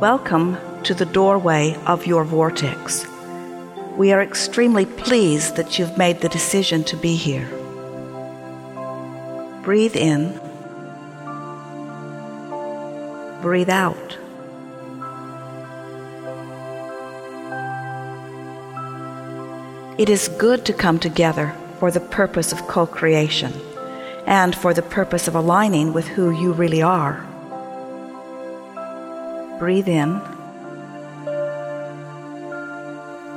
Welcome to the doorway of your vortex. We are extremely pleased that you've made the decision to be here. Breathe in, breathe out. It is good to come together for the purpose of co creation and for the purpose of aligning with who you really are. Breathe in,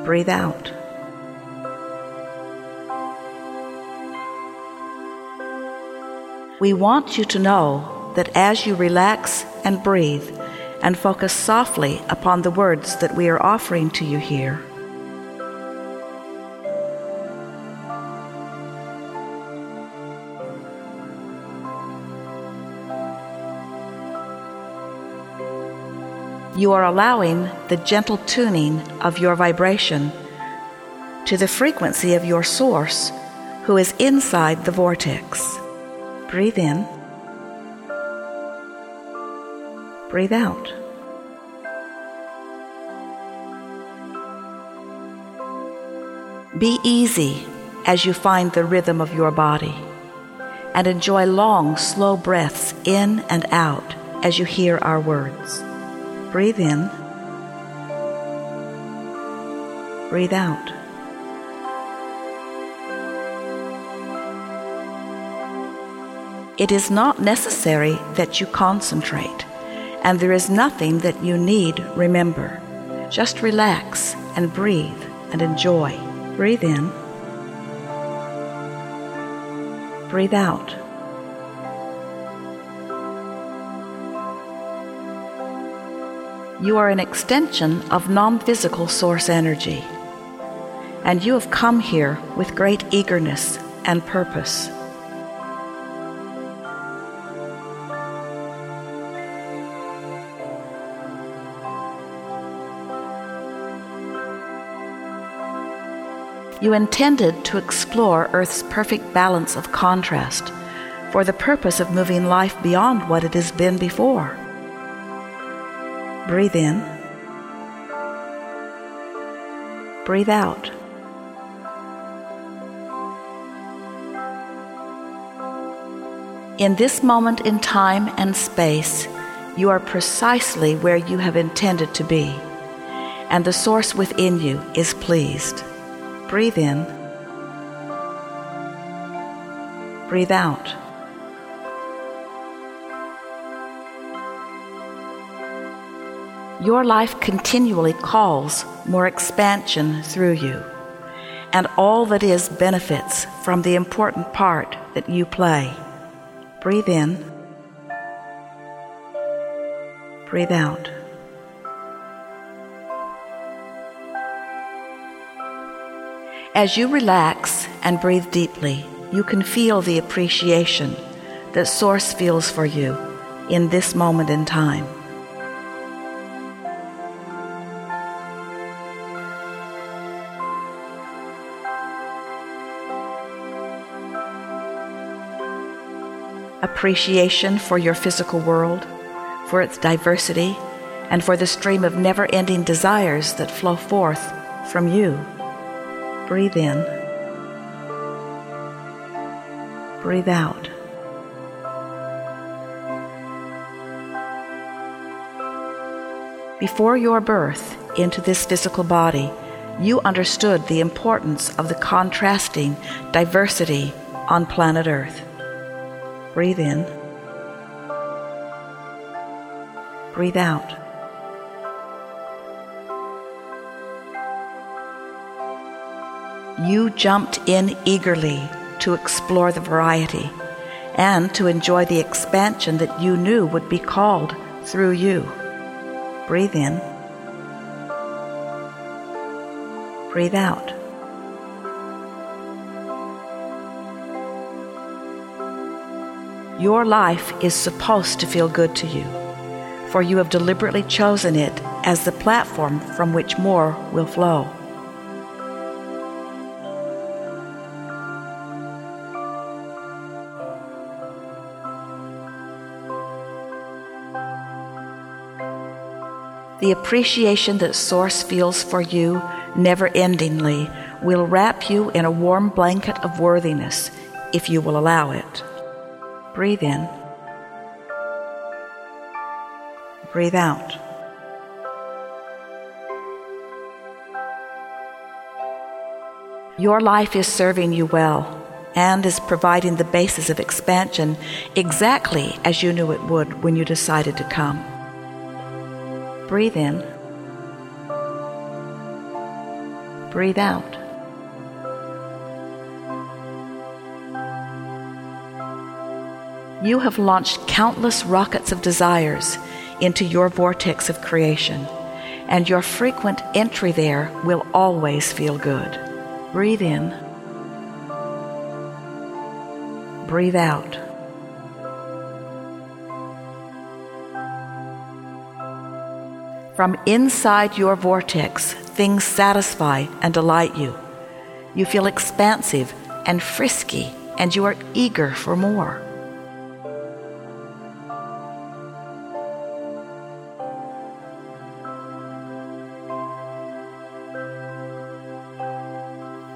breathe out. We want you to know that as you relax and breathe and focus softly upon the words that we are offering to you here, you are allowing the gentle tuning of your vibration to the frequency of your source who is inside the vortex. Breathe in, breathe out. Be easy as you find the rhythm of your body and enjoy long, slow breaths in and out as you hear our words. Breathe in. Breathe out. It is not necessary that you concentrate, and there is nothing that you need remember. Just relax and breathe and enjoy. Breathe in. Breathe out. You are an extension of non physical source energy, and you have come here with great eagerness and purpose. You intended to explore Earth's perfect balance of contrast for the purpose of moving life beyond what it has been before. Breathe in. Breathe out. In this moment in time and space, you are precisely where you have intended to be, and the source within you is pleased. Breathe in. Breathe out. Your life continually calls more expansion through you, and all that is benefits from the important part that you play. Breathe in, breathe out. As you relax and breathe deeply, you can feel the appreciation that Source feels for you in this moment in time. Appreciation for your physical world, for its diversity, and for the stream of never ending desires that flow forth from you. Breathe in, breathe out. Before your birth into this physical body, you understood the importance of the contrasting diversity on planet Earth. Breathe in. Breathe out. You jumped in eagerly to explore the variety and to enjoy the expansion that you knew would be called through you. Breathe in. Breathe out. Your life is supposed to feel good to you, for you have deliberately chosen it as the platform from which more will flow. The appreciation that Source feels for you, never endingly, will wrap you in a warm blanket of worthiness if you will allow it. Breathe in. Breathe out. Your life is serving you well and is providing the basis of expansion exactly as you knew it would when you decided to come. Breathe in. Breathe out. You have launched countless rockets of desires into your vortex of creation, and your frequent entry there will always feel good. Breathe in. Breathe out. From inside your vortex, things satisfy and delight you. You feel expansive and frisky, and you are eager for more.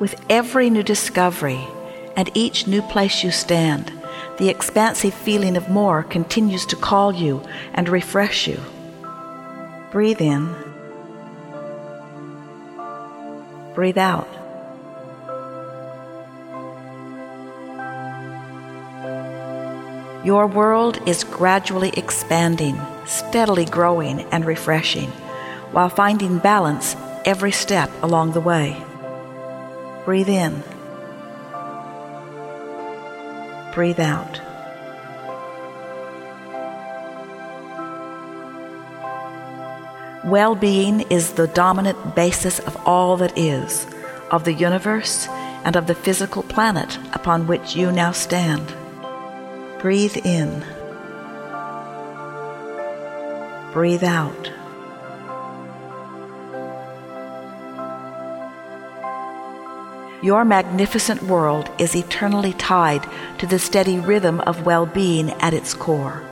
With every new discovery and each new place you stand, the expansive feeling of more continues to call you and refresh you. Breathe in. Breathe out. Your world is gradually expanding, steadily growing and refreshing, while finding balance every step along the way. Breathe in. Breathe out. Well being is the dominant basis of all that is, of the universe, and of the physical planet upon which you now stand. Breathe in. Breathe out. Your magnificent world is eternally tied to the steady rhythm of well being at its core,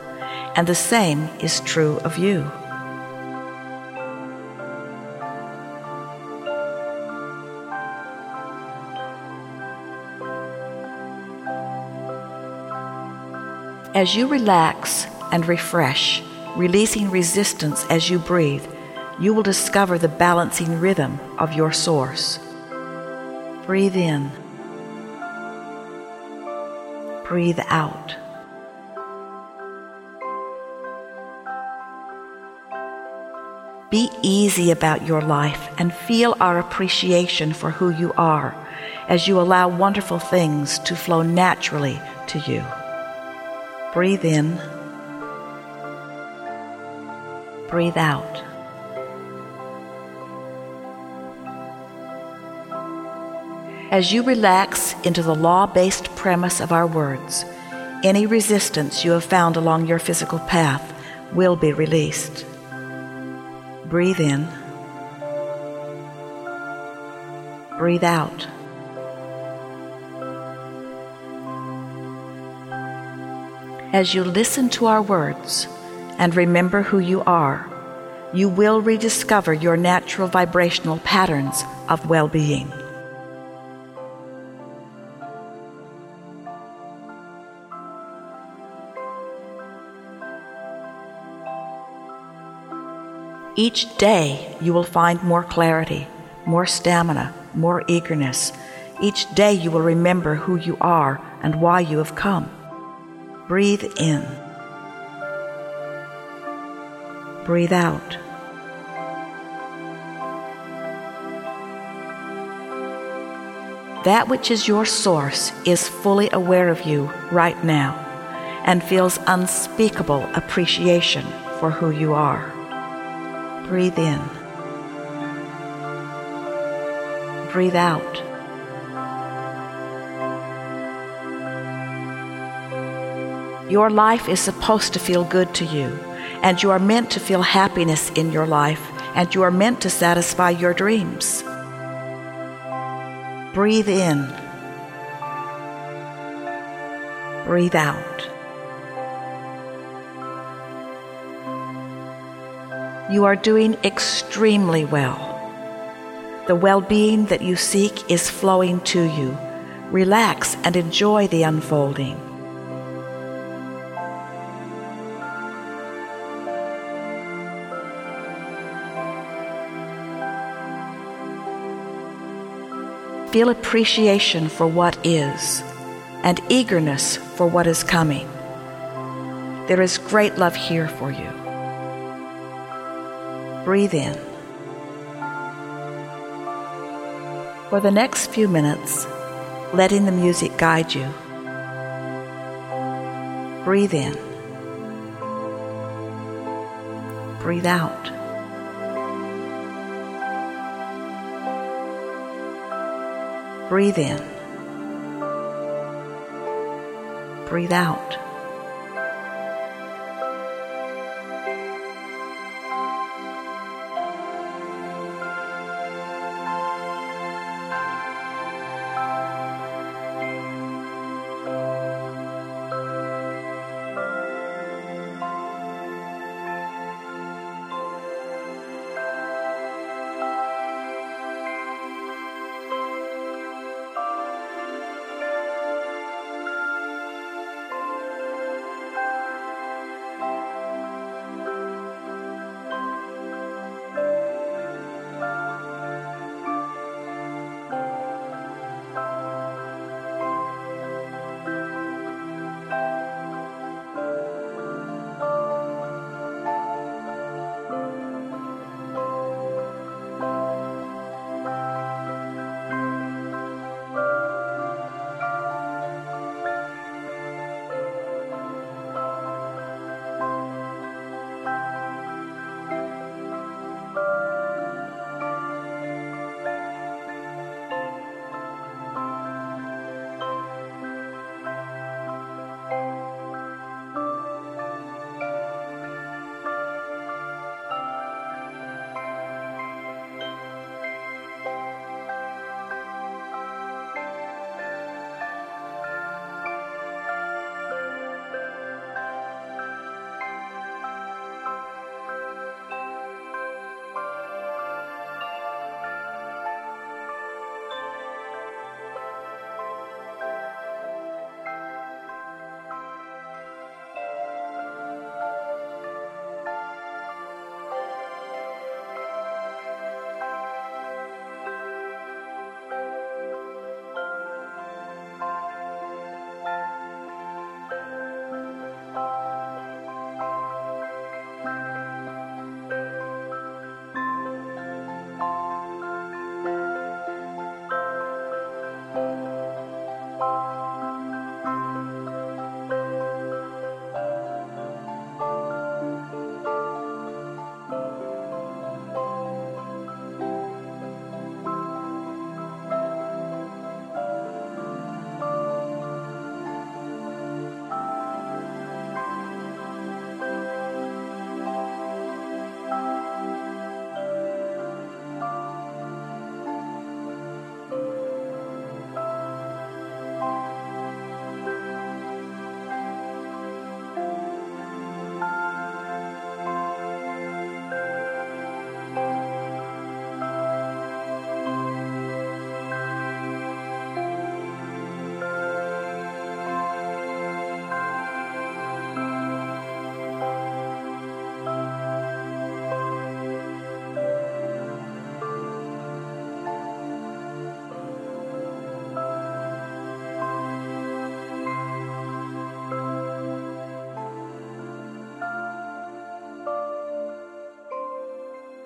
and the same is true of you. As you relax and refresh, releasing resistance as you breathe, you will discover the balancing rhythm of your source. Breathe in. Breathe out. Be easy about your life and feel our appreciation for who you are as you allow wonderful things to flow naturally to you. Breathe in. Breathe out. As you relax into the law based premise of our words, any resistance you have found along your physical path will be released. Breathe in. Breathe out. As you listen to our words and remember who you are, you will rediscover your natural vibrational patterns of well being. Each day you will find more clarity, more stamina, more eagerness. Each day you will remember who you are and why you have come. Breathe in. Breathe out. That which is your source is fully aware of you right now and feels unspeakable appreciation for who you are. Breathe in. Breathe out. Your life is supposed to feel good to you, and you are meant to feel happiness in your life, and you are meant to satisfy your dreams. Breathe in. Breathe out. You are doing extremely well. The well being that you seek is flowing to you. Relax and enjoy the unfolding. Feel appreciation for what is and eagerness for what is coming. There is great love here for you. Breathe in. For the next few minutes, letting the music guide you. Breathe in. Breathe out. Breathe in. Breathe out.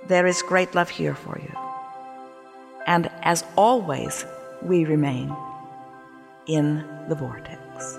There is great love here for you. And as always, we remain in the vortex.